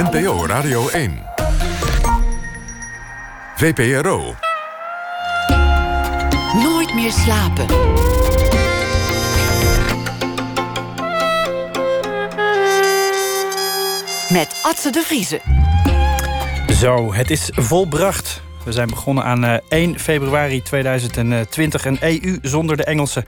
NPO Radio 1. VPRO. Nooit meer slapen. Met Atze de Vriezen. Zo, het is volbracht. We zijn begonnen aan 1 eh, februari 2020. Een EU zonder de Engelsen.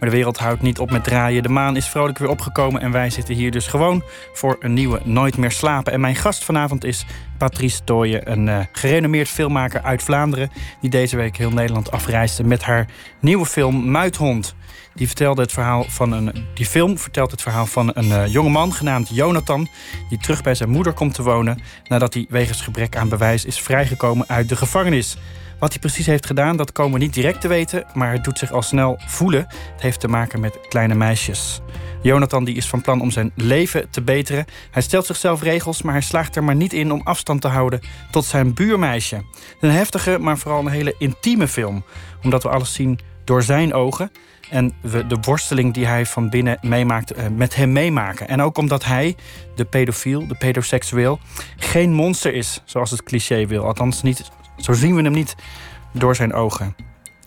Maar de wereld houdt niet op met draaien. De maan is vrolijk weer opgekomen. En wij zitten hier dus gewoon voor een nieuwe Nooit meer slapen. En mijn gast vanavond is Patrice Tooyen, een uh, gerenommeerd filmmaker uit Vlaanderen. Die deze week heel Nederland afreisde met haar nieuwe film Muithond. Die, vertelde het verhaal van een, die film vertelt het verhaal van een uh, jonge man genaamd Jonathan. Die terug bij zijn moeder komt te wonen. nadat hij wegens gebrek aan bewijs is vrijgekomen uit de gevangenis. Wat hij precies heeft gedaan, dat komen we niet direct te weten, maar het doet zich al snel voelen. Het heeft te maken met kleine meisjes. Jonathan die is van plan om zijn leven te beteren. Hij stelt zichzelf regels, maar hij slaagt er maar niet in om afstand te houden tot zijn buurmeisje. Een heftige, maar vooral een hele intieme film, omdat we alles zien door zijn ogen. En we de worsteling die hij van binnen meemaakt, eh, met hem meemaken. En ook omdat hij, de pedofiel, de pedoseksueel, geen monster is, zoals het cliché wil. Althans, niet, zo zien we hem niet door zijn ogen.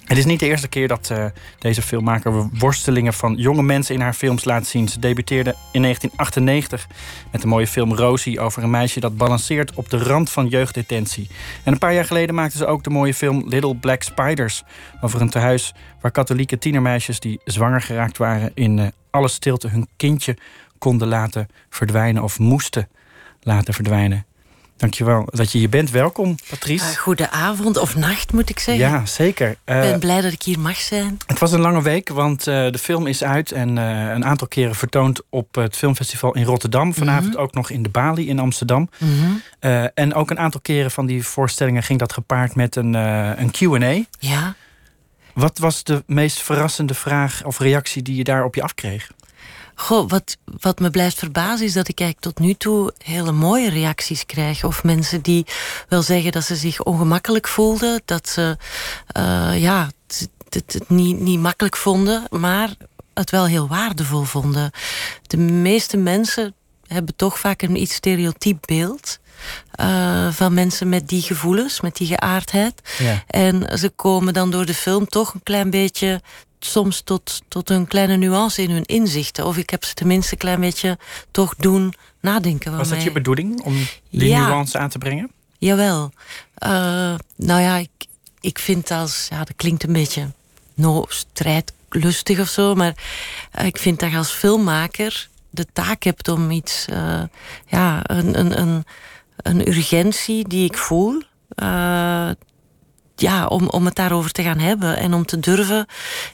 Het is niet de eerste keer dat uh, deze filmmaker worstelingen van jonge mensen in haar films laat zien. Ze debuteerde in 1998 met de mooie film Rosie over een meisje dat balanceert op de rand van jeugddetentie. En een paar jaar geleden maakte ze ook de mooie film Little Black Spiders over een tehuis waar katholieke tienermeisjes die zwanger geraakt waren in uh, alle stilte hun kindje konden laten verdwijnen of moesten laten verdwijnen. Dankjewel dat je hier bent. Welkom, Patrice. Uh, goedenavond of nacht, moet ik zeggen. Ja, zeker. Ik ben eh, blij dat ik hier mag zijn. Het was een lange week, want uh, de film is uit... en een aantal keren vertoond op het filmfestival in Rotterdam. Vanavond mhm. ook nog in de Bali in Amsterdam. Mm en ook een aantal keren van die voorstellingen... ging dat gepaard met een, een Q&A. Ja. Wat was de meest verrassende vraag of reactie die je daar op je afkreeg? Goh, wat, wat me blijft verbazen is dat ik eigenlijk tot nu toe hele mooie reacties krijg. Of mensen die wel zeggen dat ze zich ongemakkelijk voelden. Dat ze uh, ja, het, niet, niet makkelijk vonden, maar het wel heel waardevol vonden. De meeste mensen hebben toch vaak een iets stereotyp beeld. Uh, van mensen met die gevoelens, met die geaardheid. Ja. En ze komen dan door de film toch een klein beetje soms tot, tot een kleine nuance in hun inzichten. Of ik heb ze tenminste een klein beetje toch doen nadenken. Was dat je bedoeling om die nuance aan te brengen? Jawel. Uh, nou ja, ik, ik vind als... Ja, dat klinkt een beetje no, strijdlustig of zo. Maar uh, ik vind dat je als filmmaker de taak hebt om iets... Uh, ja, een, een, een, een urgentie die ik voel ja, om, om het daarover te gaan hebben en om te durven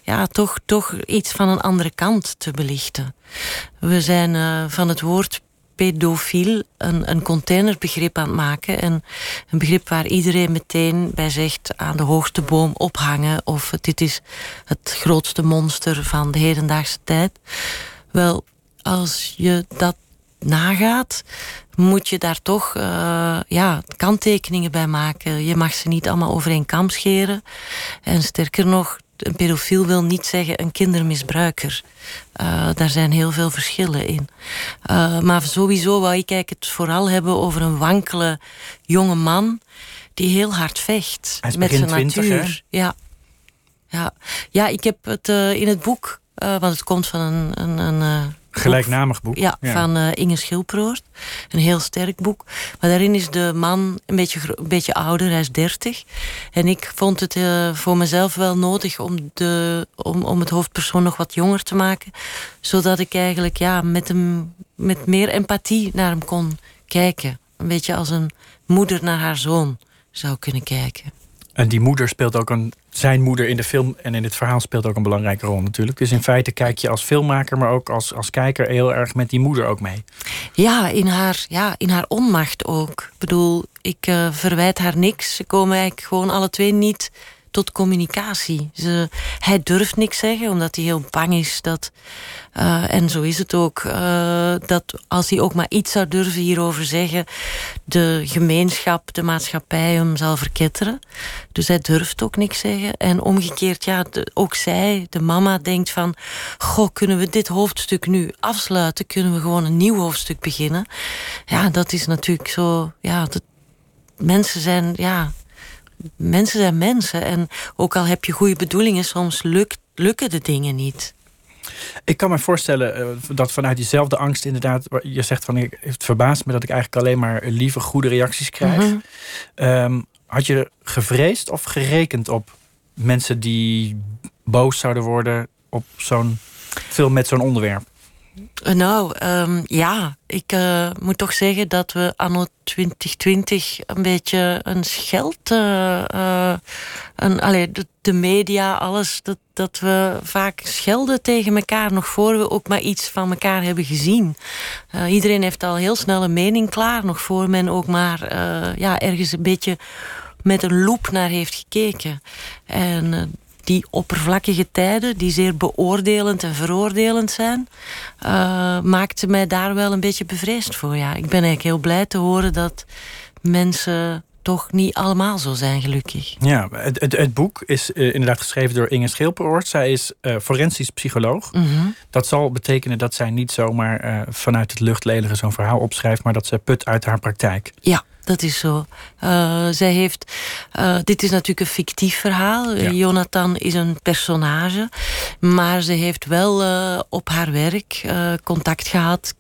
ja, toch, toch iets van een andere kant te belichten. We zijn uh, van het woord pedofiel een, een containerbegrip aan het maken. En een begrip waar iedereen meteen bij zegt aan de hoogste boom ophangen of dit is het grootste monster van de hedendaagse tijd. Wel, als je dat nagaat, moet je daar toch uh, ja, kanttekeningen bij maken. Je mag ze niet allemaal over een kam scheren. En sterker nog, een pedofiel wil niet zeggen een kindermisbruiker. Uh, daar zijn heel veel verschillen in. Uh, maar sowieso wou ik eigenlijk het vooral hebben over een wankele jonge man die heel hard vecht met zijn natuur. Ja. Ja. ja, ik heb het in het boek, want het komt van een, een, een Gelijknamig boek. Ja, van uh, Inge Schilproort. Een heel sterk boek. Maar daarin is de man een beetje, een beetje ouder, hij is dertig. En ik vond het uh, voor mezelf wel nodig om, de, om, om het hoofdpersoon nog wat jonger te maken. Zodat ik eigenlijk ja, met, hem, met meer empathie naar hem kon kijken. Een beetje als een moeder naar haar zoon zou kunnen kijken. En die moeder speelt ook een. Zijn moeder in de film en in het verhaal speelt ook een belangrijke rol natuurlijk. Dus in feite kijk je als filmmaker, maar ook als, als kijker heel erg met die moeder ook mee. Ja, in haar, ja, in haar onmacht ook. Ik bedoel, ik uh, verwijt haar niks. Ze komen eigenlijk gewoon alle twee niet tot communicatie. Ze, hij durft niks zeggen, omdat hij heel bang is dat. Uh, en zo is het ook. Uh, dat als hij ook maar iets zou durven hierover zeggen, de gemeenschap, de maatschappij hem zal verketteren. Dus hij durft ook niks zeggen. En omgekeerd, ja, ook zij, de mama, denkt van: Goh, kunnen we dit hoofdstuk nu afsluiten? Kunnen we gewoon een nieuw hoofdstuk beginnen? Ja, dat is natuurlijk zo. Ja, dat, mensen zijn, ja, mensen zijn mensen. En ook al heb je goede bedoelingen, soms lukt, lukken de dingen niet. Ik kan me voorstellen uh, dat vanuit diezelfde angst inderdaad... je zegt van, ik, het verbaast me dat ik eigenlijk alleen maar lieve, goede reacties krijg. Mm -hmm. had je gevreesd of gerekend op mensen die boos zouden worden... op zo'n film met zo'n onderwerp? Eh, nou, um, ja, ik uh, moet toch zeggen dat we anno 2020 een beetje een scheld. Uh, een, allee, de, de, media, alles, dat, dat we vaak schelden tegen elkaar. Nog voor we ook maar iets van elkaar hebben gezien. iedereen heeft al heel snel een mening klaar. Nog voor men ook maar ja, ergens een beetje met een loep naar heeft gekeken. En die oppervlakkige tijden, die zeer beoordelend en veroordelend zijn, uh, maakte mij daar wel een beetje bevreesd voor. Ja. Ik ben eigenlijk heel blij te horen dat mensen toch niet allemaal zo zijn, gelukkig. Ja, het, het, het boek is uh, inderdaad geschreven door Inge Schilperoort. Zij is uh, forensisch psycholoog. Mm -hmm. Dat zal betekenen dat zij niet zomaar uh, vanuit het luchtledige zo'n verhaal opschrijft, maar dat ze put uit haar praktijk. Ja, dat is zo. Uh, zij heeft. Uh, dit is natuurlijk een fictief verhaal. Ja. Jonathan is een personage. Maar ze heeft wel uh, op haar werk contact gehad,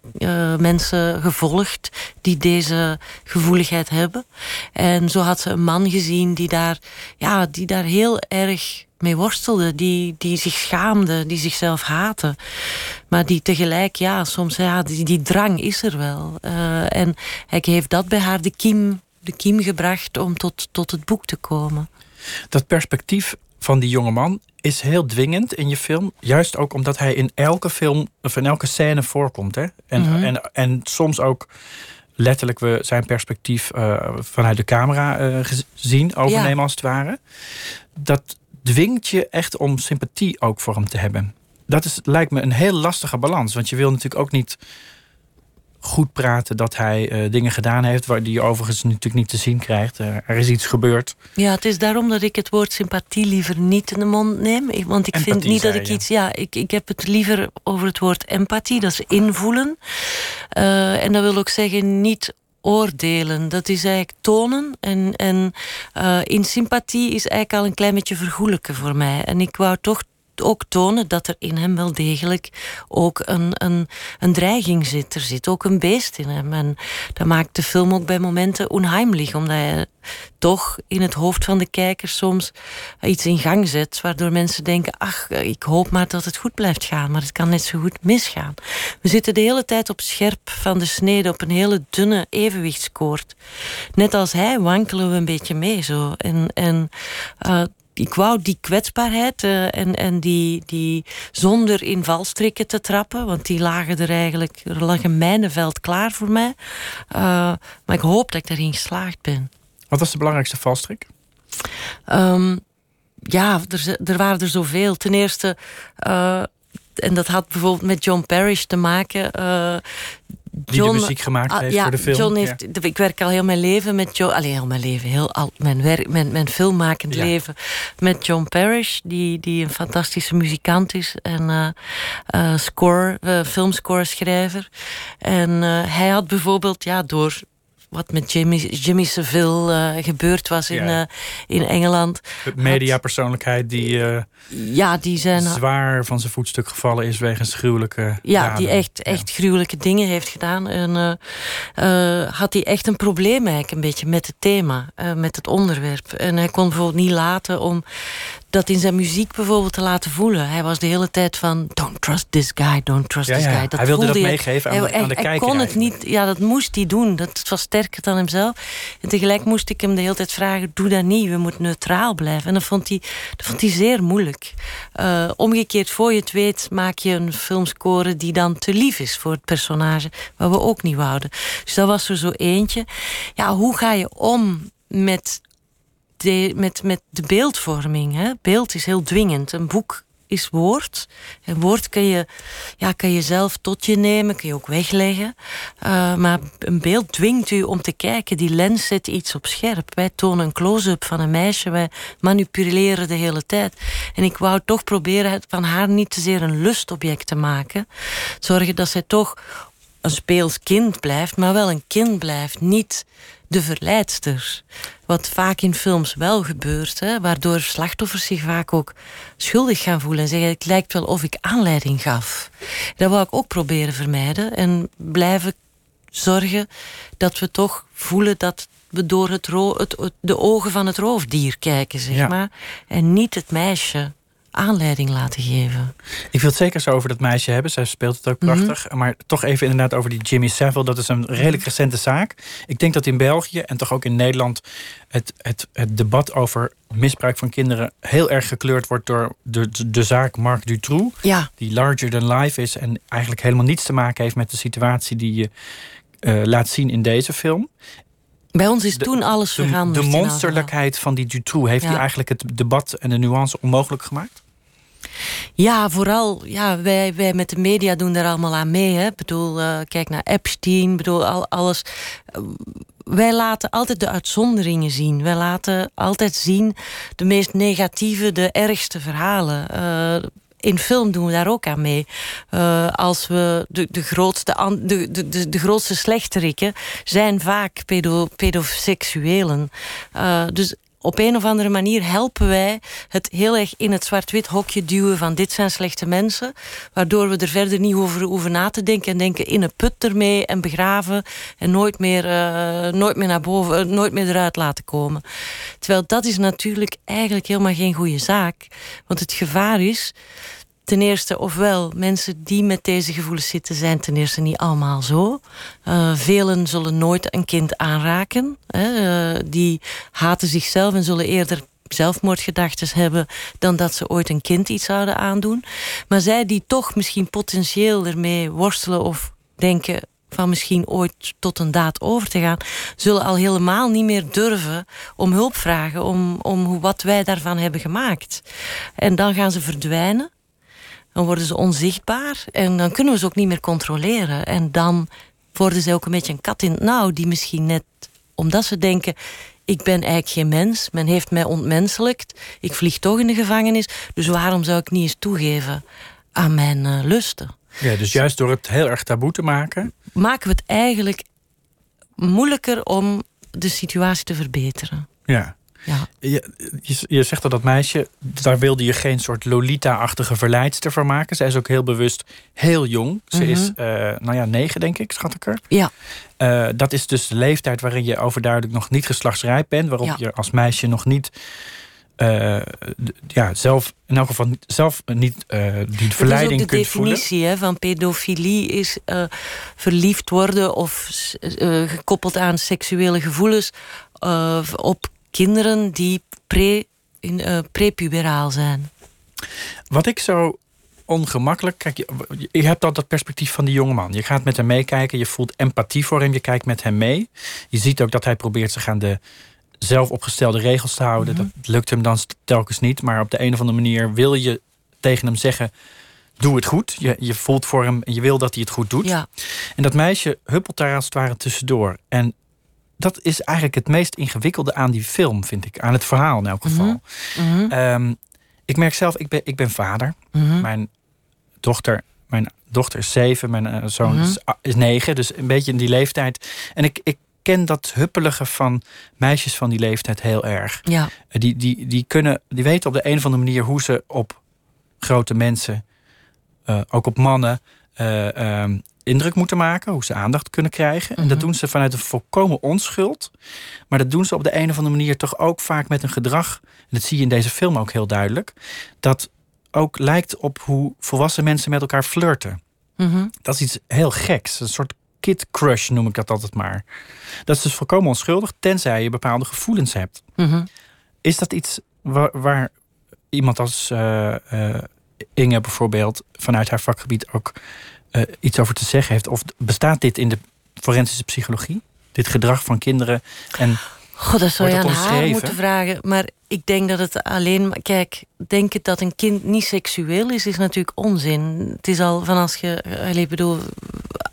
mensen gevolgd die deze gevoeligheid hebben. En zo had ze een man gezien die daar, ja, die daar heel erg mee worstelde, die, die zich schaamde, die zichzelf haatte. Maar die tegelijk, ja, soms, ja, die, die drang is er wel. Uh, en hij heeft dat bij haar de kiem, de kiem gebracht om tot, tot het boek te komen. Dat perspectief van die jonge man is heel dwingend in je film. Juist ook omdat hij in elke film of in elke scène voorkomt. Hè? En, mm -hmm. en, en soms ook letterlijk we zijn perspectief uh, vanuit de camera uh, gezien overnemen ja. als het ware. Dat dwingt je echt om sympathie ook voor hem te hebben. Dat is, lijkt me een heel lastige balans. Want je wil natuurlijk ook niet goed praten dat hij uh, dingen gedaan heeft... waar die je overigens natuurlijk niet te zien krijgt. Uh, er is iets gebeurd. Ja, het is daarom dat ik het woord sympathie liever niet in de mond neem. Want ik empathie, vind niet dat ik iets... Ja, ik, ik heb het liever over het woord empathie. Dat is invoelen. Uh, en dat wil ook zeggen niet oordelen. Dat is eigenlijk tonen. En, en uh, in sympathie is eigenlijk al een klein beetje vergoelijken voor mij. En ik wou toch ook tonen dat er in hem wel degelijk ook een, een, een dreiging zit. Er zit ook een beest in hem. En dat maakt de film ook bij momenten onheimlich, omdat hij toch in het hoofd van de kijker soms iets in gang zet, waardoor mensen denken: ach, ik hoop maar dat het goed blijft gaan, maar het kan net zo goed misgaan. We zitten de hele tijd op scherp van de snede, op een hele dunne evenwichtskoord. Net als hij wankelen we een beetje mee zo. En, en uh, ik wou die kwetsbaarheid uh, en, en die, die zonder in valstrikken te trappen, want die lagen er eigenlijk, er lag een mijnenveld klaar voor mij. Uh, maar ik hoop dat ik daarin geslaagd ben. Wat was de belangrijkste valstrik? Um, ja, er, er waren er zoveel. Ten eerste, uh, en dat had bijvoorbeeld met John Parrish te maken. Die John, de muziek gemaakt ah, heeft ja, voor de film. John heeft, ja. Ik werk al heel mijn leven met John. Alleen heel mijn leven, heel al, mijn, werk, mijn, mijn filmmakend ja. leven. Met John Parrish, die, die een fantastische muzikant is. En uh, uh, score, uh, filmscore-schrijver. En hij had bijvoorbeeld, ja, door wat met Jimmy, Jimmy Seville uh, gebeurd was in, ja. uh, in Engeland. Mediapersoonlijkheid die, uh, ja, die zijn, zwaar van zijn voetstuk gevallen is wegens gruwelijke Ja, daden. die echt, echt ja. gruwelijke dingen heeft gedaan. En had hij echt een probleem eigenlijk een beetje met het thema, met het onderwerp. En hij kon bijvoorbeeld niet laten om dat in zijn muziek bijvoorbeeld te laten voelen. Hij was de hele tijd van don't trust this guy, don't trust ja, this guy. Dat hij wilde dat meegeven aan, hij, aan de hij, kijker. Hij kon het niet, ja, dat moest hij doen. Dat was sterker dan hemzelf. En tegelijk moest ik hem de hele tijd vragen: doe dat niet, we moeten neutraal blijven. En dat vond hij, dat vond hij zeer moeilijk. Uh, omgekeerd, voor je het weet, maak je een filmscore die dan te lief is voor het personage, wat we ook niet wouden. Dus dat was er zo eentje. Ja, hoe ga je om met de, met, met de beeldvorming. Hè? Beeld is heel dwingend. Een boek is woord. En woord kun je, ja, kan je zelf tot je nemen, kun je ook wegleggen. Uh, maar een beeld dwingt u om te kijken. Die lens zet iets op scherp. Wij tonen een close-up van een meisje. Wij manipuleren de hele tijd. En ik wou toch proberen van haar niet te zeer een lustobject te maken. Zorgen dat zij toch een speels kind blijft, maar wel een kind blijft. Niet de verleidster. Wat vaak in films wel gebeurt, hè, waardoor slachtoffers zich vaak ook schuldig gaan voelen en zeggen: Het lijkt wel of ik aanleiding gaf. Dat wou ik ook proberen vermijden en blijven zorgen dat we toch voelen dat we door het, het de ogen van het roofdier kijken, zeg maar. En niet het meisje aanleiding laten geven. Ik wil het zeker zo over dat meisje hebben. Zij speelt het ook mhm. prachtig. Maar toch even inderdaad over die Jimmy Savile. Dat is een redelijk recente zaak. Ik denk dat in België en toch ook in Nederland... het, het, het debat over misbruik van kinderen... heel erg gekleurd wordt door de, de, zaak Marc Dutroux. Ja. Die larger than life is. En eigenlijk helemaal niets te maken heeft met de situatie die je... Uh, laat zien in deze film. Bij ons is toen alles veranderd. De, monsterlijkheid van die Dutroux... heeft hij eigenlijk het debat en de nuance onmogelijk gemaakt? Ja, vooral, ja, wij, wij met de media doen daar allemaal aan mee. Hè. Ik bedoel, uh, kijk naar Epstein, bedoel, al, alles. wij laten altijd de uitzonderingen zien. Wij laten altijd zien de meest negatieve, de ergste verhalen. Uh, in film doen we daar ook aan mee. Als we de, de, grootste, de, de, de grootste slechterikken zijn vaak pedo, dus op een of andere manier helpen wij het heel erg in het zwart-wit hokje duwen van dit zijn slechte mensen. Waardoor we er verder niet over hoeven na te denken en denken in een put ermee en begraven en nooit meer, uh, nooit meer naar boven, uh, nooit meer eruit laten komen. Terwijl dat is natuurlijk eigenlijk helemaal geen goede zaak. Want het gevaar is ten eerste, ofwel mensen die met deze gevoelens zitten, zijn ten eerste niet allemaal zo. Uh, velen zullen nooit een kind aanraken. Hè, uh, die haten zichzelf en zullen eerder zelfmoordgedachten hebben dan dat ze ooit een kind iets zouden aandoen. Maar zij die toch misschien potentieel ermee worstelen of denken van misschien ooit tot een daad over te gaan, zullen al helemaal niet meer durven om hulp vragen om, om wat wij daarvan hebben gemaakt. En dan gaan ze verdwijnen. Dan worden ze onzichtbaar en dan kunnen we ze ook niet meer controleren. En dan worden ze ook een beetje een kat in het nauw, die misschien net omdat ze denken: ik ben eigenlijk geen mens, men heeft mij ontmenselijkt, ik vlieg toch in de gevangenis, dus waarom zou ik niet eens toegeven aan mijn uh, lusten? Ja, dus juist door het heel erg taboe te maken, maken we het eigenlijk moeilijker om de situatie te verbeteren. Ja. Ja. Je, je, zegt dat dat meisje, daar wilde je geen soort Lolita-achtige verleidster van maken. Zij is ook heel bewust heel jong. Ze is, uh, nou ja, negen denk ik, schat ik er. Ja. Uh, dat is dus de leeftijd waarin je overduidelijk nog niet geslachtsrijp bent. Waarop je als meisje nog niet... Uh, ja, zelf in elk geval zelf niet uh, die verleiding kunt voelen. De definitie van pedofilie is uh, verliefd worden of gekoppeld aan seksuele gevoelens op kinderen die pre, in, uh, prepuberaal zijn. Wat ik zo ongemakkelijk. Kijk, je, je hebt al dat perspectief van die jongeman. Je gaat met hem meekijken, je voelt empathie voor hem, je kijkt met hem mee. Je ziet ook dat hij probeert zich aan de zelf opgestelde regels te houden. Mhm. Dat lukt hem dan telkens niet, maar op de een of andere manier wil je tegen hem zeggen: Doe het goed. Je, je voelt voor hem en je wil dat hij het goed doet. Ja. En dat meisje huppelt daar als het ware tussendoor. En dat is eigenlijk het meest ingewikkelde aan die film, vind ik. Aan het verhaal in elk mhm. geval. Mhm. Ehm, ik merk zelf, ik ben, ik ben vader. Mhm. Mijn dochter, mijn dochter is zeven, mijn uh, zoon is, is, negen. Dus een beetje in die leeftijd. En ik, ik ken dat huppelige van meisjes van die leeftijd heel erg. Ja. Eh, die, die, die, kunnen, die weten op de een of andere manier hoe ze op grote mensen, uh, ook op mannen, um, indruk moeten maken, hoe ze aandacht kunnen krijgen. En dat mhm. doen ze vanuit een volkomen onschuld. Maar dat doen ze op de een of andere manier toch ook vaak met een gedrag. En dat zie je in deze film ook heel duidelijk. Dat ook lijkt op hoe volwassen mensen met elkaar flirten. Mhm. Dat is iets heel geks. Een soort kid crush noem ik dat altijd maar. Dat is dus volkomen onschuldig, tenzij je bepaalde gevoelens hebt. Mhm. Is dat iets waar, waar iemand als uh, uh, Inge bijvoorbeeld vanuit haar vakgebied ook uh, iets over te zeggen heeft? Of bestaat dit in de forensische psychologie? Dit gedrag van kinderen en God, dat zou je aan haar moeten vragen. Maar ik denk dat het alleen... maar- Kijk, denken dat een kind niet seksueel is, is natuurlijk onzin. Het is al van als je... Ik bedoel...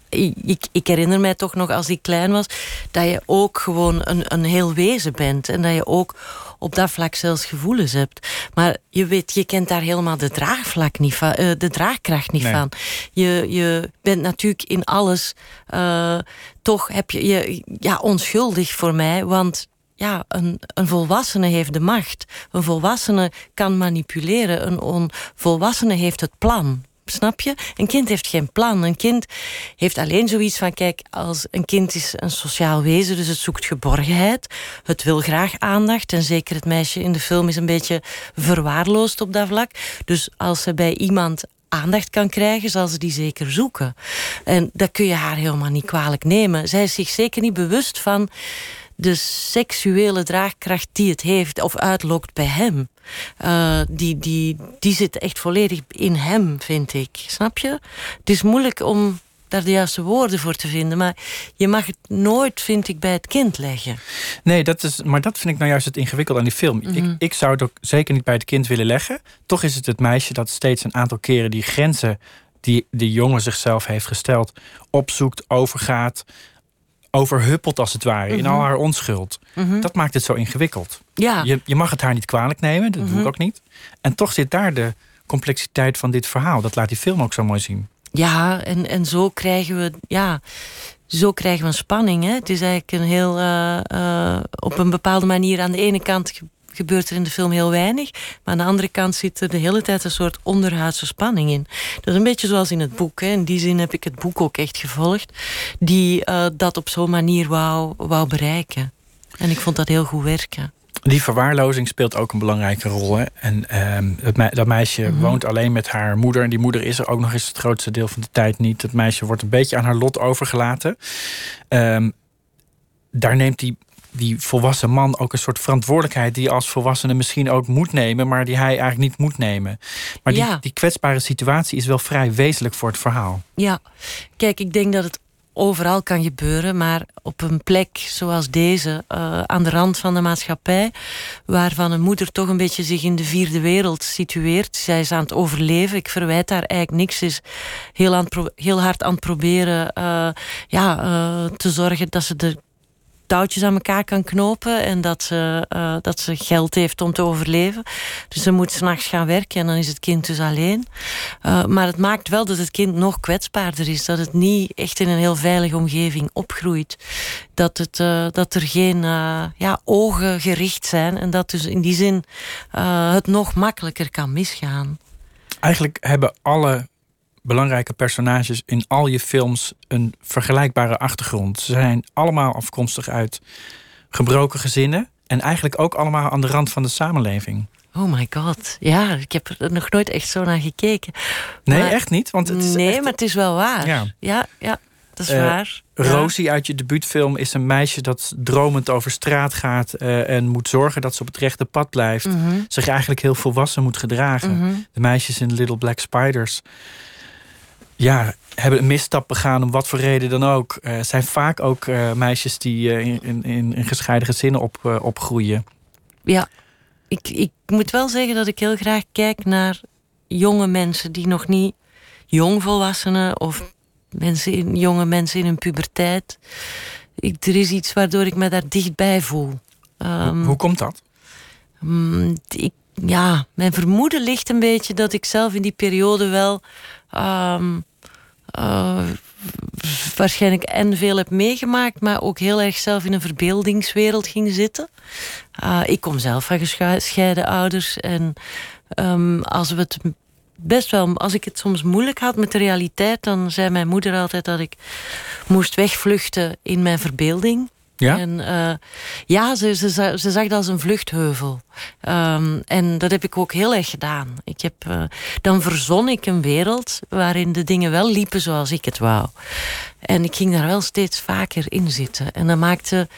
Ik, ik herinner mij toch nog als ik klein was... dat je ook gewoon een, een heel wezen bent. En dat je ook op dat vlak zelfs gevoelens hebt. Maar je weet, je kent daar helemaal de, draagvlak niet van, eh, de draagkracht niet Nee. van. Je, je bent natuurlijk in alles... eh, toch heb je je ja, onschuldig voor mij, want ja, een, een volwassene heeft de macht. Een volwassene kan manipuleren. Een onvolwassene heeft het plan. Snap je? Een kind heeft geen plan. Een kind heeft alleen zoiets van: kijk, als een kind is een sociaal wezen, dus het zoekt geborgenheid. Het wil graag aandacht. En zeker het meisje in de film is een beetje verwaarloosd op dat vlak. Dus als ze bij iemand aandacht kan krijgen, zal ze die zeker zoeken. En dat kun je haar helemaal niet kwalijk nemen. Zij is zich zeker niet bewust van de seksuele draagkracht die het heeft of uitlokt bij hem. Uh, die, die, die zit echt volledig in hem, vind ik. Snap je? Het is moeilijk om daar de juiste woorden voor te vinden. Maar je mag het nooit, vind ik, bij het kind leggen. Nee, dat is, maar dat vind ik nou juist het ingewikkeld aan die film. Mhm. ik, ik zou het ook zeker niet bij het kind willen leggen. Toch is het het meisje dat steeds een aantal keren die grenzen die de jongen zichzelf heeft gesteld, opzoekt, overgaat, overhuppelt als het ware, in Mhm. al haar onschuld. Mhm. Dat maakt het zo ingewikkeld. Ja, Je, je mag het haar niet kwalijk nemen, dat doe Mhm. ik ook niet. En toch zit daar de complexiteit van dit verhaal. Dat laat die film ook zo mooi zien. ja en, en zo krijgen we... Ja, zo krijgen we een spanning. Hè? Het is eigenlijk een heel... eh, eh, op een bepaalde manier aan de ene kant gebeurt er in de film heel weinig. Maar aan de andere kant zit er de hele tijd een soort onderhuidse spanning in. Dat is een beetje zoals in het boek. Hè. In die zin heb ik het boek ook echt gevolgd. Die eh, dat op zo'n manier wou, wou bereiken. En ik vond dat heel goed werken. Die verwaarlozing speelt ook een belangrijke rol. Hè? En ehm, het me- dat meisje Mhm. woont alleen met haar moeder. En die moeder is er ook nog eens het grootste deel van de tijd niet. Het meisje wordt een beetje aan haar lot overgelaten. Ehm, daar neemt die, die volwassen man ook een soort verantwoordelijkheid... die als volwassene misschien ook moet nemen... maar die hij eigenlijk niet moet nemen. Maar die, Ja. die kwetsbare situatie is wel vrij wezenlijk voor het verhaal. Ja, kijk, ik denk dat het overal kan gebeuren, maar op een plek zoals deze, eh, aan de rand van de maatschappij, waarvan een moeder toch een beetje zich in de vierde wereld situeert. Zij is aan het overleven. Ik verwijt haar eigenlijk niks. Ze is heel, aan heel hard aan het proberen eh, ja, eh, te zorgen dat ze de touwtjes aan elkaar kan knopen en dat ze, eh, dat ze geld heeft om te overleven. Dus ze moet s'nachts gaan werken en dan is het kind dus alleen. Uh, maar het maakt wel dat het kind nog kwetsbaarder is. Dat het niet echt in een heel veilige omgeving opgroeit. Dat, het, uh, dat er geen ja, ogen gericht zijn. En dat dus in die zin het nog makkelijker kan misgaan. Eigenlijk hebben alle belangrijke personages in al je films een vergelijkbare achtergrond. Ze zijn allemaal afkomstig uit gebroken gezinnen. En eigenlijk ook allemaal aan de rand van de samenleving. Oh my god. Ja, ik heb er nog nooit echt zo naar gekeken. Nee, maar, echt niet? Want het is nee, echt... maar het is wel waar. Ja, ja, ja dat is uh, waar. Rosie uit je debuutfilm is een meisje dat dromend over straat gaat... Uh, en moet zorgen dat ze op het rechte pad blijft. Mm -hmm. Zich eigenlijk heel volwassen moet gedragen. Mm -hmm. De meisjes in Little Black Spiders... Ja, hebben een misstap begaan om wat voor reden dan ook. Uh, zijn vaak ook uh, meisjes die uh, in, in, in, gescheiden gezinnen op, opgroeien. Ja, ik, ik moet wel zeggen dat ik heel graag kijk naar jonge mensen die nog niet jongvolwassenen of mensen in, jonge mensen in hun puberteit. Ik, er is iets waardoor ik me daar dichtbij voel. Um, hoe, hoe, komt dat? Um, ik, ja, mijn vermoeden ligt een beetje dat ik zelf in die periode wel. Um, uh, waarschijnlijk en veel heb meegemaakt, maar ook heel erg zelf in een verbeeldingswereld ging zitten. Uh, ik kom zelf van gescheiden ouders en um, als we het best wel, als ik het soms moeilijk had met de realiteit, dan zei mijn moeder altijd dat ik moest wegvluchten in mijn verbeelding. Ja? En uh, ja, ze, ze, ze zag dat als een vluchtheuvel. Um, en dat heb ik ook heel erg gedaan. Ik heb, uh, dan verzon ik een wereld waarin de dingen wel liepen zoals ik het wou. En ik ging daar wel steeds vaker in zitten. En dat maakte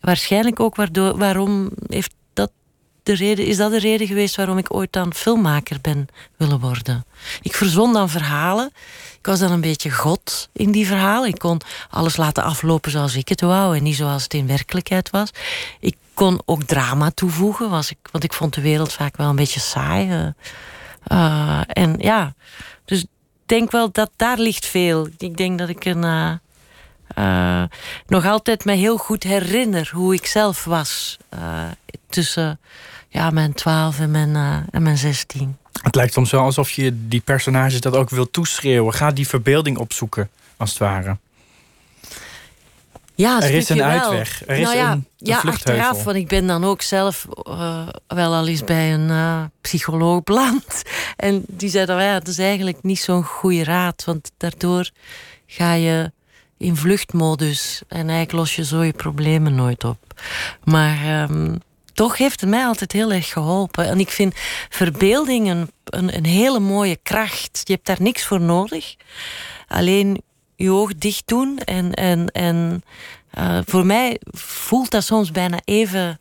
waarschijnlijk ook waardoor, waarom heeft dat de reden, is dat de reden geweest waarom ik ooit dan filmmaker ben willen worden. Ik verzon dan verhalen. Ik was dan een beetje god in die verhalen. Ik kon alles laten aflopen zoals ik het wou en niet zoals het in werkelijkheid was. Ik kon ook drama toevoegen, was ik, want ik vond de wereld vaak wel een beetje saai. Uh, uh, en ja, dus ik denk wel dat daar ligt veel. Ik denk dat ik een, uh, nog altijd me heel goed herinner hoe ik zelf was tussen ja, mijn 12 en mijn, en mijn 16. Het lijkt soms wel alsof je die personages dat ook wil toeschreeuwen. Ga die verbeelding opzoeken, als het ware. Ja, er is een uitweg. Er is nou ja, een, een ja achteraf, want ik ben dan ook zelf uh, wel al eens bij een uh, psycholoog beland. En die zei dan, ja, dat is eigenlijk niet zo'n goede raad. Want daardoor ga je in vluchtmodus. En eigenlijk los je zo je problemen nooit op. Maar um, toch heeft het mij altijd heel erg geholpen. En ik vind verbeelding een, een, een hele mooie kracht. Je hebt daar niks voor nodig. Alleen je oog dicht doen. En, en, en uh, voor mij voelt dat soms bijna even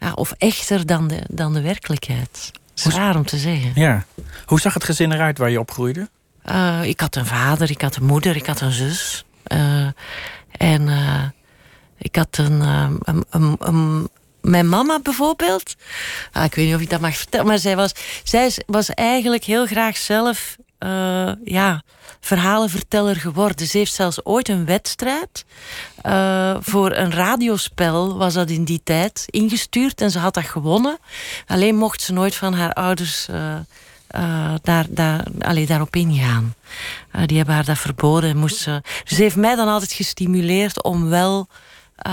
ja, of echter dan de, dan de werkelijkheid. Raar om te zeggen. Ja. Hoe zag het gezin eruit waar je opgroeide? Uh, ik had een vader, ik had een moeder, ik had een zus. Uh, en ik had een, een, een mijn mama bijvoorbeeld. Ah, ik weet niet of ik dat mag vertellen, maar zij was, zij was eigenlijk heel graag zelf uh, ja, verhalenverteller geworden. Ze heeft zelfs ooit een wedstrijd uh, voor een radiospel, was dat in die tijd, ingestuurd en ze had dat gewonnen. Alleen mocht ze nooit van haar ouders. Uh, daar, daar, daarop ingaan. Die hebben haar dat verboden. En moest ze... Dus ze heeft mij dan altijd gestimuleerd om wel uh,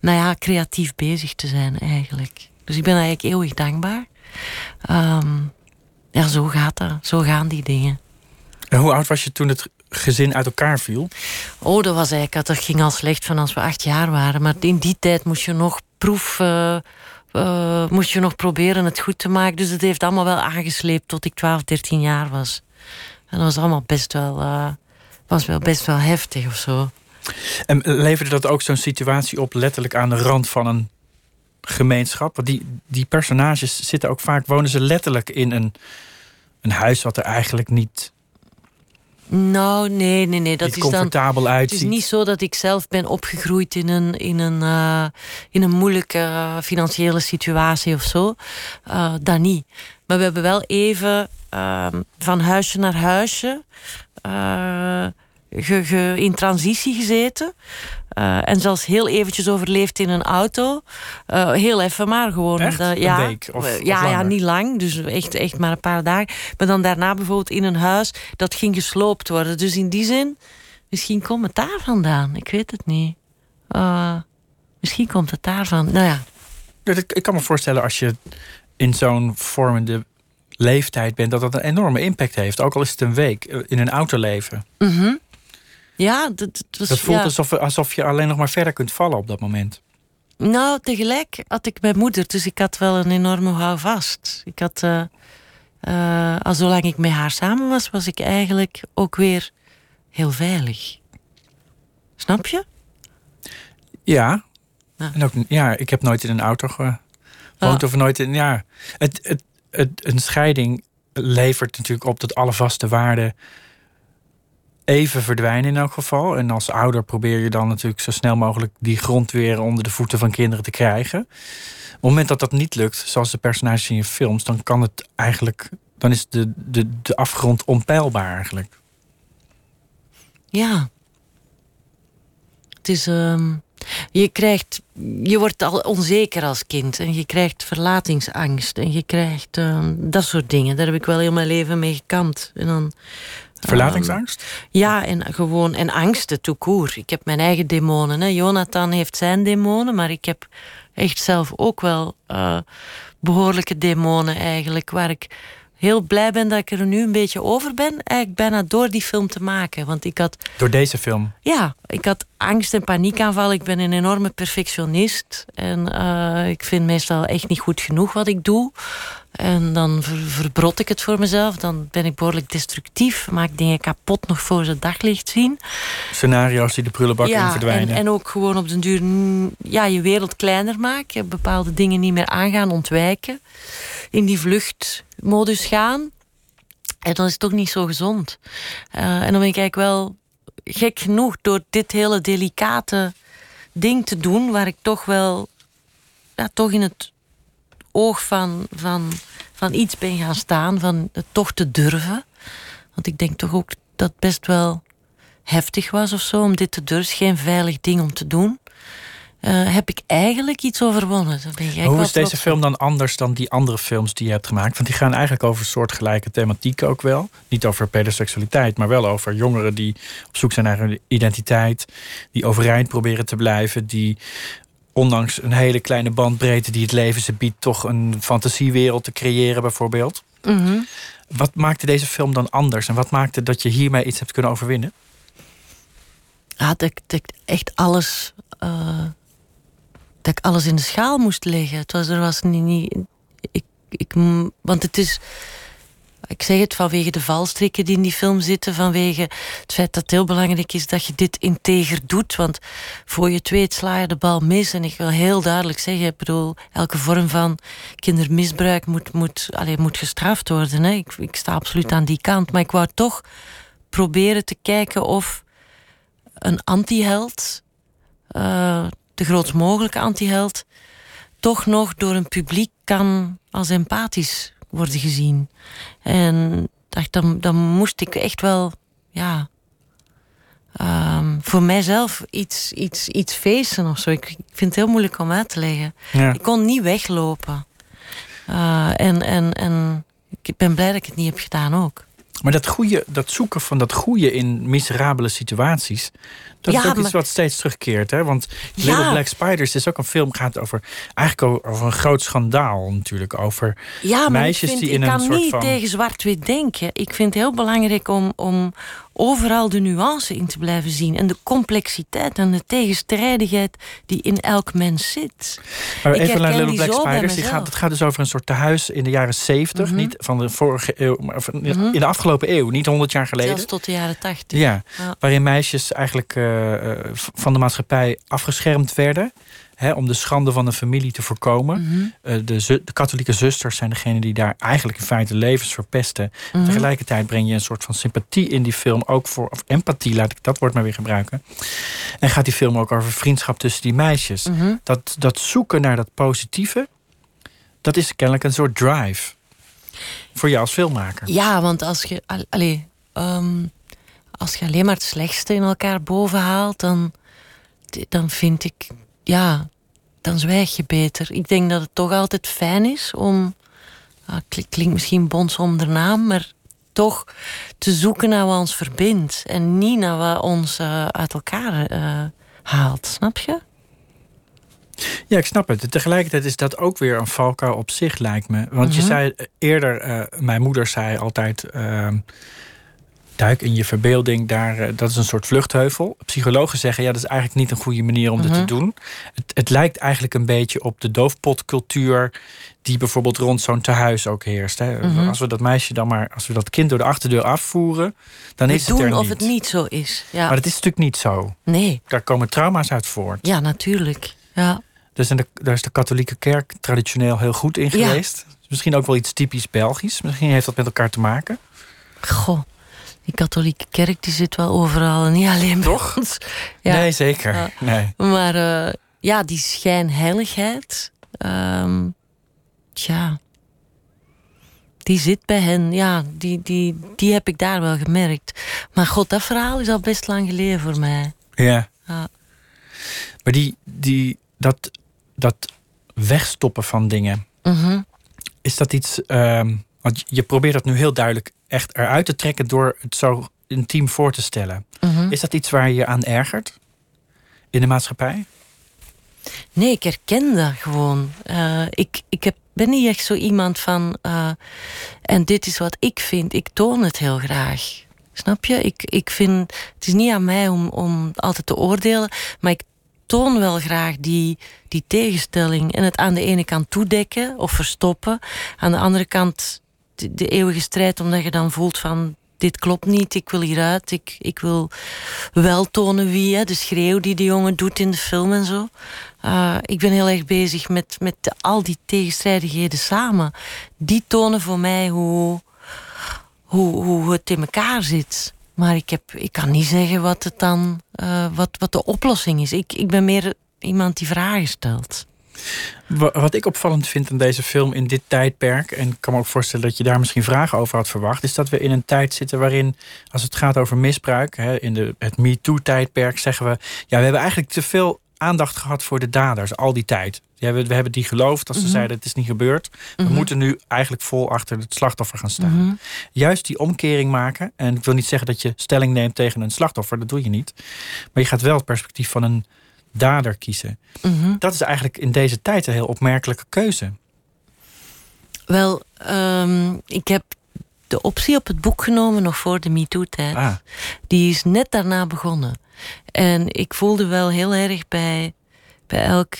nou ja, creatief bezig te zijn eigenlijk. Dus ik ben eigenlijk eeuwig dankbaar. Um, ja, zo gaat dat. Zo gaan die dingen. En hoe oud was je toen het gezin uit elkaar viel? Oh, dat was eigenlijk, dat ging al slecht van als we acht jaar waren. Maar in die tijd moest je nog proef... Uh, uh, moest je nog proberen het goed te maken. Dus het heeft allemaal wel aangesleept tot ik 12, 13 jaar was. En dat was allemaal best wel, uh, was wel best wel heftig of zo. En leverde dat ook zo'n situatie op, letterlijk aan de rand van een gemeenschap? Want die, die personages zitten ook vaak, wonen ze letterlijk in een, een huis wat er eigenlijk niet. Nou, nee, nee, nee. Dat is comfortabel dan, uitziet. Het is niet zo dat ik zelf ben opgegroeid in een, in een, uh, in een moeilijke uh, financiële situatie of zo. Uh, dat niet. Maar we hebben wel even ehm, van huisje naar huisje ge, ge, in transitie gezeten. Uh, en zelfs heel eventjes overleefd in een auto. Uh, heel even maar gewoon. Echt? Uh, ja, een week? Of, ja, ja, niet lang. Dus echt, echt maar een paar dagen. Maar dan daarna bijvoorbeeld in een huis dat ging gesloopt worden. Dus in die zin, misschien komt het daar vandaan. Ik weet het niet. misschien komt het daarvan. Nou ja. Ik kan me voorstellen als je in zo'n vormende leeftijd bent, dat dat een enorme impact heeft. Ook al is het een week in een auto leven. Mm ja, dat, was, dat voelt ja. alsof, alsof je alleen nog maar verder kunt vallen op dat moment. Nou, tegelijk had ik mijn moeder, dus ik had wel een enorme houvast. Ik had, uh, uh, al zolang ik met haar samen was, was ik eigenlijk ook weer heel veilig. Snap je? Ja. ja. En ook, ja, ik heb nooit in een auto gewoond oh. of nooit in. Ja, het, het, het, een scheiding levert natuurlijk op dat alle vaste waarden even verdwijnen in elk geval. En als ouder probeer je dan natuurlijk zo snel mogelijk die grond weer onder de voeten van kinderen te krijgen. Op het moment dat dat niet lukt, zoals de personages in je films, dan kan het eigenlijk, dan is de, de, de afgrond onpeilbaar eigenlijk. Ja. Het is. Um, je krijgt. Je wordt al onzeker als kind. En je krijgt verlatingsangst. En je krijgt um, dat soort dingen. Daar heb ik wel heel mijn leven mee gekant. En dan Verlatingsangst? Um, ja, en gewoon en angsten toekoer. Ik heb mijn eigen demonen. Hè. Jonathan heeft zijn demonen, maar ik heb echt zelf ook wel uh, behoorlijke demonen eigenlijk. Waar ik heel blij ben dat ik er nu een beetje over ben. Eigenlijk bijna door die film te maken. Want ik had... Door deze film? Ja, ik had angst en paniekaanval. Ik ben een enorme perfectionist. En uh, ik vind meestal echt niet goed genoeg wat ik doe. En dan ver, verbrot ik het voor mezelf. Dan ben ik behoorlijk destructief. Maak dingen kapot nog voor ze daglicht zien. Scenario's die de prullenbak ja, in verdwijnen. En, en ook gewoon op den duur ja, je wereld kleiner maken. Bepaalde dingen niet meer aangaan, ontwijken. In die vluchtmodus gaan. En dat is toch niet zo gezond. Uh, en dan ben ik eigenlijk wel gek genoeg door dit hele delicate ding te doen, waar ik toch wel ja, toch in het oog van, van, van iets ben gaan staan, van het toch te durven. Want ik denk toch ook dat het best wel heftig was of zo om dit te durven. Geen veilig ding om te doen. Uh, heb ik eigenlijk iets overwonnen. Hoe is deze film dan anders dan die andere films die je hebt gemaakt? Want die gaan eigenlijk over soortgelijke thematiek ook wel. Niet over pedoseksualiteit, maar wel over jongeren die op zoek zijn naar hun identiteit. Die overeind proberen te blijven. Die ondanks een hele kleine bandbreedte die het leven ze biedt, toch een fantasiewereld te creëren, bijvoorbeeld. Mm Wat maakte deze film dan anders? En wat maakte dat je hiermee iets hebt kunnen overwinnen? Ja, dat, dat echt alles. Uh, dat ik alles in de schaal moest leggen. Het was, er was niet. niet ik, ik, want het is ik zeg het vanwege de valstrikken die in die film zitten, vanwege het feit dat het heel belangrijk is dat je dit integer doet. Want voor je het weet sla je de bal mis. En ik wil heel duidelijk zeggen, ik bedoel, elke vorm van kindermisbruik moet, moet, allez, moet gestraft worden. Hè. Ik, ik sta absoluut aan die kant. Maar ik wou toch proberen te kijken of een antiheld, uh, de grootst mogelijke antiheld, toch nog door een publiek kan als empathisch worden gezien. En dacht, dan, dan moest ik echt wel, ja, um, voor mijzelf iets, iets, iets feesten of zo. Ik, ik, vind het heel moeilijk om uit te leggen. Ja. Ik kon niet weglopen. Uh, en, en, en ik ben blij dat ik het niet heb gedaan ook. Maar dat, goede, dat zoeken van dat goede in miserabele situaties... Dat ja, is ook maar... iets wat steeds terugkeert. Hè? Want Little ja. Black Spiders is ook een film gaat over eigenlijk over een groot schandaal natuurlijk. Over ja, meisjes vind, die in een soort van. Ik kan niet tegen zwart-wit denken. Ik vind het heel belangrijk om, om overal de nuance in te blijven zien. En de complexiteit en de tegenstrijdigheid die in elk mens zit. Maar even naar Little Black Spiders. Die gaat, het gaat dus over een soort tehuis in de jaren 70. Mm -hmm. Niet van de vorige eeuw, maar van, mm -hmm. in de afgelopen eeuw. Niet 100 jaar geleden. Zelfs tot de jaren 80. Ja, ja. waarin meisjes eigenlijk uh, van de maatschappij afgeschermd werden. Hè, om de schande van een familie te voorkomen. Mm -hmm. uh, de, de, katholieke zusters zijn degene die daar eigenlijk in feite levens verpesten. Mhm. Tegelijkertijd breng je een soort van sympathie in die film. Ook voor, of empathie, laat ik dat woord maar weer gebruiken. En gaat die film ook over vriendschap tussen die meisjes. Mhm. Dat, dat zoeken naar dat positieve, dat is kennelijk een soort drive. Voor jou als filmmaker. Ja, want als je. Allee, um, als je alleen maar het slechtste in elkaar boven haalt, dan, dan vind ik, ja, dan zwijg je beter. Ik denk dat het toch altijd fijn is om, ah, klinkt misschien bons om de naam, maar toch te zoeken naar wat ons verbindt en niet naar wat ons uh, uit elkaar uh, haalt, snap je? Ja, ik snap het. Tegelijkertijd is dat ook weer een valkuil op zich, lijkt me. Want Mhm. mm -hmm. je zei eerder, uh, mijn moeder zei altijd duik in je verbeelding daar. Uh, dat is een soort vluchtheuvel. Psychologen zeggen ja, dat is eigenlijk niet een goede manier om Mhm. mm -hmm. dit te doen. Het, het, lijkt eigenlijk een beetje op de doofpotcultuur die bijvoorbeeld rond zo'n tehuis ook heerst. Hè. Mhm. Als we dat meisje dan maar, als we dat kind door de achterdeur afvoeren, dan We is het er niet. of het niet zo is. Ja. Maar het is natuurlijk niet zo. Nee. Daar komen trauma's uit voort. Ja, natuurlijk. Ja. Dus de, daar is de katholieke kerk traditioneel heel goed in Ja. geweest. Misschien ook wel iets typisch Belgisch. Misschien heeft dat met elkaar te maken. Goh. Die katholieke kerk die zit wel overal en niet alleen bij Toch? ons. Ja. Nee, zeker. Ja. Nee. Maar uh, ja, die schijnheiligheid. Um, tja. Die zit bij hen. Ja, die, die, die heb ik daar wel gemerkt. Maar god, dat verhaal is al best lang geleden voor mij. Ja. ja. Maar die, die, dat, dat wegstoppen van dingen. Mm -hmm. Is dat iets... Um, want je probeert dat nu heel duidelijk echt eruit te trekken... door het zo intiem voor te stellen. Mm -hmm. Is dat iets waar je aan ergert? In de maatschappij? Nee, ik herken dat gewoon. Uh, ik ik heb, ben niet echt zo iemand van. Uh, en dit is wat ik vind. Ik toon het heel graag. Snap je? Ik, ik vind. Het is niet aan mij om, om altijd te oordelen. Maar ik toon wel graag die, die tegenstelling. En het aan de ene kant toedekken of verstoppen. Aan de andere kant de, eeuwige strijd, omdat je dan voelt van dit klopt niet, ik wil hieruit. Ik, ik wil wel tonen wie, hè, de schreeuw die de jongen doet in de film en zo. Uh, ik ben heel erg bezig met, met al die tegenstrijdigheden samen. Die tonen voor mij hoe, hoe, hoe het in elkaar zit. Maar ik, heb, ik kan niet zeggen wat, het dan, uh, wat, wat de oplossing is. Ik, ik ben meer iemand die vragen stelt. Wat ik opvallend vind aan deze film in dit tijdperk, en ik kan me ook voorstellen dat je daar misschien vragen over had verwacht, is dat we in een tijd zitten waarin, als het gaat over misbruik, in de, het MeToo-tijdperk, zeggen we, ja, we hebben eigenlijk te veel aandacht gehad voor de daders al die tijd. we hebben die geloofd als ze mhm. zeiden het is niet gebeurd. We mhm. moeten nu eigenlijk vol achter het slachtoffer gaan staan. Mhm. Juist die omkering maken. En ik wil niet zeggen dat je stelling neemt tegen een slachtoffer. Dat doe je niet. Maar je gaat wel het perspectief van een dader kiezen. Mhm. Dat is eigenlijk in deze tijd een heel opmerkelijke keuze. Wel, ehm, ik heb de optie op het boek genomen nog voor de MeToo-tijd. Ah. Die is net daarna begonnen. En ik voelde wel heel erg bij, bij elk.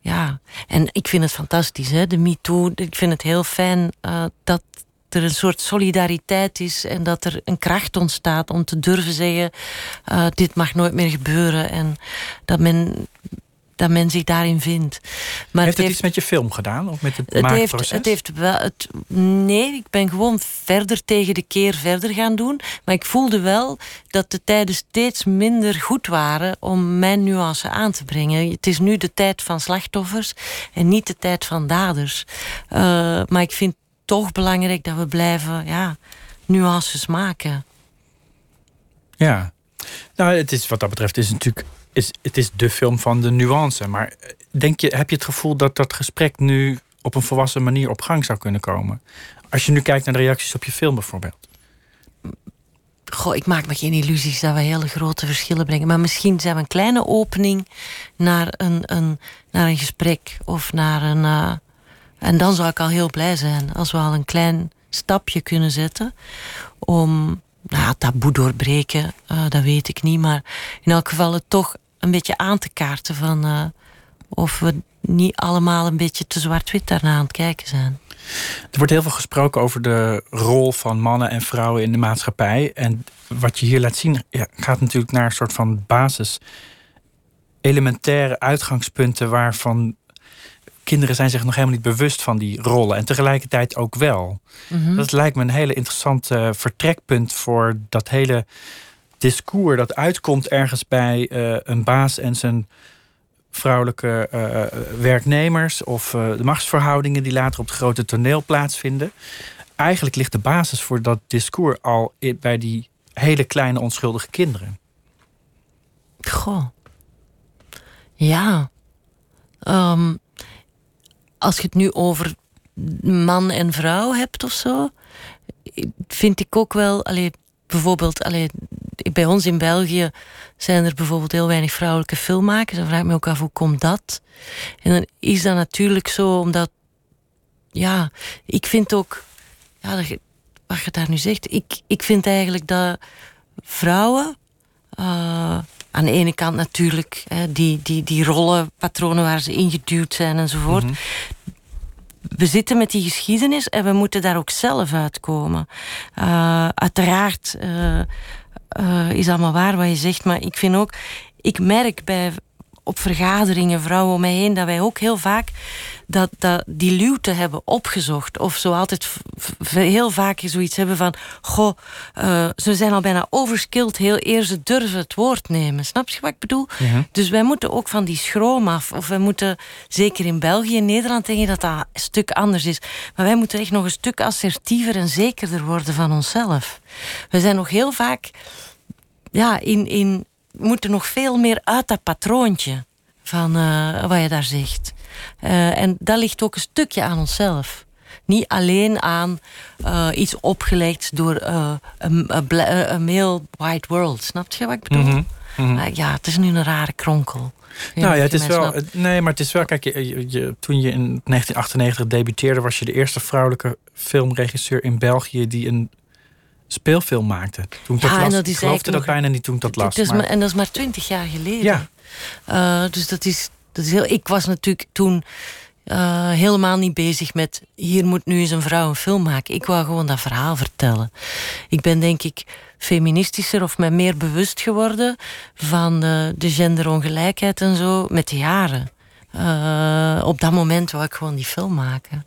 Ja, en ik vind het fantastisch, hè, de MeToo. Ik vind het heel fijn uh, dat er een soort solidariteit is en dat er een kracht ontstaat om te durven zeggen: uh, dit mag nooit meer gebeuren. En dat men dat men zich daarin vindt. Maar heeft het, iets met je film gedaan? Of met het, het heeft, het heeft wel. Het, nee, ik ben gewoon verder tegen de keer verder gaan doen. Maar ik voelde wel dat de tijden steeds minder goed waren om mijn nuance aan te brengen. Het is nu de tijd van slachtoffers en niet de tijd van daders. Uh, maar ik vind toch belangrijk dat we blijven ja, nuances maken. Ja, nou, het is, wat dat betreft is het natuurlijk is, het is de film van de nuance. Maar eh, denk je, heb je het gevoel dat dat gesprek nu op een volwassen manier op gang zou kunnen komen? Als je nu kijkt naar de reacties op je film bijvoorbeeld. Goh, ik maak me geen illusies dat we hele grote verschillen brengen. Maar misschien zijn we een kleine opening naar een, een, naar een gesprek of naar een. Uh, en dan zou ik al heel blij zijn als we al een klein stapje kunnen zetten om nou, taboe doorbreken, uh, dat weet ik niet. Maar in elk geval het toch een beetje aan te kaarten van uh, of we niet allemaal een beetje te zwart-wit daarna aan het kijken zijn. Er wordt heel veel gesproken over de rol van mannen en vrouwen in de maatschappij. En wat je hier laat zien ja, gaat natuurlijk naar een soort van basis. Elementaire uitgangspunten waarvan kinderen zijn zich nog helemaal niet bewust van die rollen. En tegelijkertijd ook wel. Mhm. Dat lijkt me een hele interessante vertrekpunt voor dat hele discours dat uitkomt ergens bij uh, een baas en zijn vrouwelijke uh, werknemers of de machtsverhoudingen die later op het grote toneel plaatsvinden. Eigenlijk ligt de basis voor dat discours al bij die hele kleine onschuldige kinderen. Goh. Ja. Um, als je het nu over man en vrouw hebt of zo, vind ik ook wel. Allee, bijvoorbeeld, allee, bij ons in België zijn er bijvoorbeeld heel weinig vrouwelijke filmmakers. Dan vraag ik me ook af hoe komt dat? En dan is dat natuurlijk zo, omdat. Ja, ik vind ook. Ja, wat je daar nu zegt. Ik, ik vind eigenlijk dat vrouwen. Uh, aan de ene kant natuurlijk hè, die, die, die rollenpatronen waar ze ingeduwd zijn enzovoort. Mm We zitten met die geschiedenis en we moeten daar ook zelf uitkomen. Uh, uiteraard uh, uh, is allemaal waar wat je zegt, maar ik vind ook, ik merk bij op vergaderingen, vrouwen om mij heen, dat wij ook heel vaak dat, dat die luwte hebben opgezocht. Of zo altijd heel vaak zoiets hebben van: Goh, uh, ze zijn al bijna overskilled, heel eer ze durven het woord nemen. Snap je wat ik bedoel? Dus wij moeten ook van die schroom af. Of wij moeten, zeker in België en Nederland, denk je dat dat een stuk anders is. Maar wij moeten echt nog een stuk assertiever en zekerder worden van onszelf. We zijn nog heel vaak ja, in, in moeten nog veel meer uit dat patroontje van uh, wat je daar zegt. Uh, en dat ligt ook een stukje aan onszelf. Niet alleen aan uh, iets opgelegd door een, een, male white world. Snap je wat ik bedoel? Mm Mhm. Maar ja, het is nu een rare kronkel. Nou ja, het is wel. snapt. Nee, maar het is wel. Kijk, je- toen je in 1998 debuteerde, was je de eerste vrouwelijke filmregisseur in België die een speelfilm maakte. Toen ik dat Ja, las, dat ik geloofde dat nog- bijna niet toen ik dat las. Het is maar- en dat is maar twintig jaar geleden. ja, Eh, dus dat is, dat is heel. Ik was natuurlijk toen eh, helemaal niet bezig met. Hier moet nu eens een vrouw een film maken. Ik wou gewoon dat verhaal vertellen. Ik ben denk ik feministischer of mij meer bewust geworden van de genderongelijkheid en zo met de jaren. Eh, op dat moment wou ik gewoon die film maken.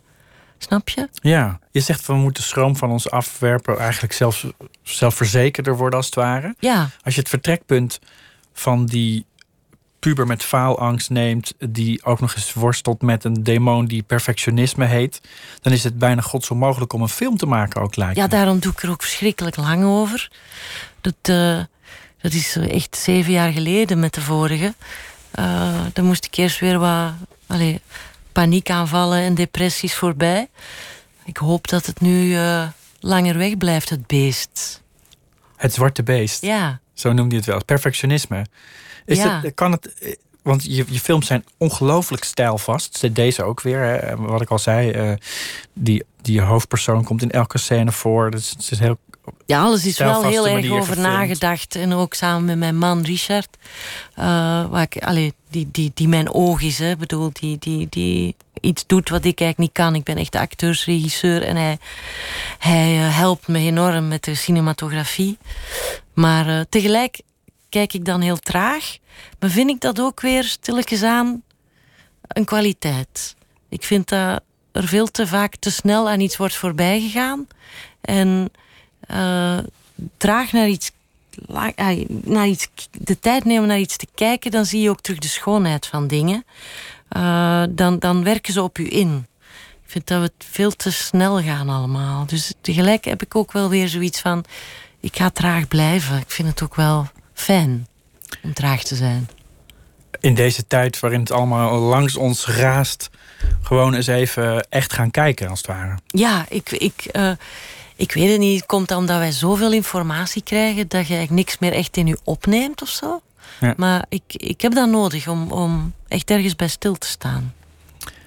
Snap je? ja, je zegt we moeten schroom van ons afwerpen, eigenlijk zelfs zelfverzekerder worden als het ware. Ja, Als je het vertrekpunt van die puber met faalangst neemt, die ook nog eens worstelt met een demon die perfectionisme heet, dan is het bijna godsonmogelijk om een film te maken ook lijkt ja, me. daarom doe ik er ook verschrikkelijk lang over. Dat, eh, dat is echt zeven jaar geleden met de vorige. Eh, dan moest ik eerst weer wat allee, paniekaanvallen en depressies voorbij. Ik hoop dat het nu eh, langer weg blijft, het beest. Het zwarte beest. Ja, Zo noemde je het wel. Perfectionisme. Is Ja. het, kan het, eh, want je, je films zijn ongelooflijk stijlvast. Deze ook weer. Hè. Wat ik al zei, eh, die, die hoofdpersoon komt in elke scène voor. Dus het is heel, ja alles is wel heel erg over gefilmd. nagedacht. En ook samen met mijn man Richard. eh, waar ik, allee, die, die, die mijn oog is. Hè. Bedoel, die, die, die iets doet wat ik eigenlijk niet kan. Ik ben echt acteursregisseur. En hij, hij eh, helpt me enorm met de cinematografie. Maar eh, tegelijk kijk ik dan heel traag. Maar vind ik dat ook weer stilletjes aan een kwaliteit. Ik vind dat er veel te vaak te snel aan iets wordt voorbij gegaan. En eh, traag naar iets, naar iets, de tijd nemen naar iets te kijken, dan zie je ook terug de schoonheid van dingen. Eh, dan, dan werken ze op u in. Ik vind dat we veel te snel gaan allemaal. Dus tegelijk heb ik ook wel weer zoiets van... ik ga traag blijven. Ik vind het ook wel fijn om traag te zijn. in deze tijd waarin het allemaal langs ons raast, gewoon eens even echt gaan kijken, als het ware. Ja, ik, ik, eh, ik weet het niet. Het komt omdat wij zoveel informatie krijgen... dat je eigenlijk niks meer echt in je opneemt of zo. Ja. Maar ik, ik heb dat nodig om, om echt ergens bij stil te staan.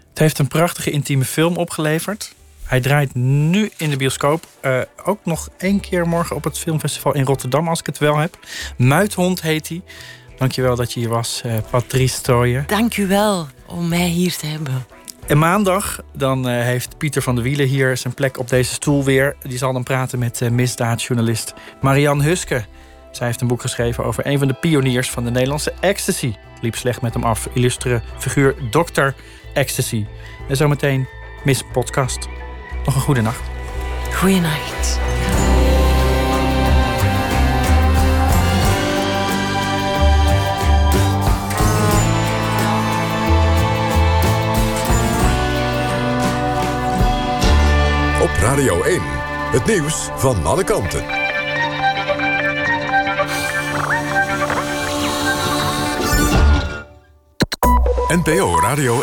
Het heeft een prachtige intieme film opgeleverd. Hij draait nu in de bioscoop. Eh, ook nog één keer morgen op het filmfestival in Rotterdam, als ik het wel heb. Muithond heet hij. Dankjewel dat je hier was, eh, Patrice Stooyen. Dank u wel om mij hier te hebben. En maandag dan eh, heeft Pieter van der Wielen hier zijn plek op deze stoel weer. Die zal dan praten met eh, misdaadjournalist Marianne Huske. Zij heeft een boek geschreven over een van de pioniers van de Nederlandse ecstasy. Liep slecht met hem af. Illustere figuur Dr. Ecstasy. En zometeen Miss Podcast. Nog een goede nacht. Goeienacht. Op Radio 1. Het nieuws van alle kanten. NPO Radio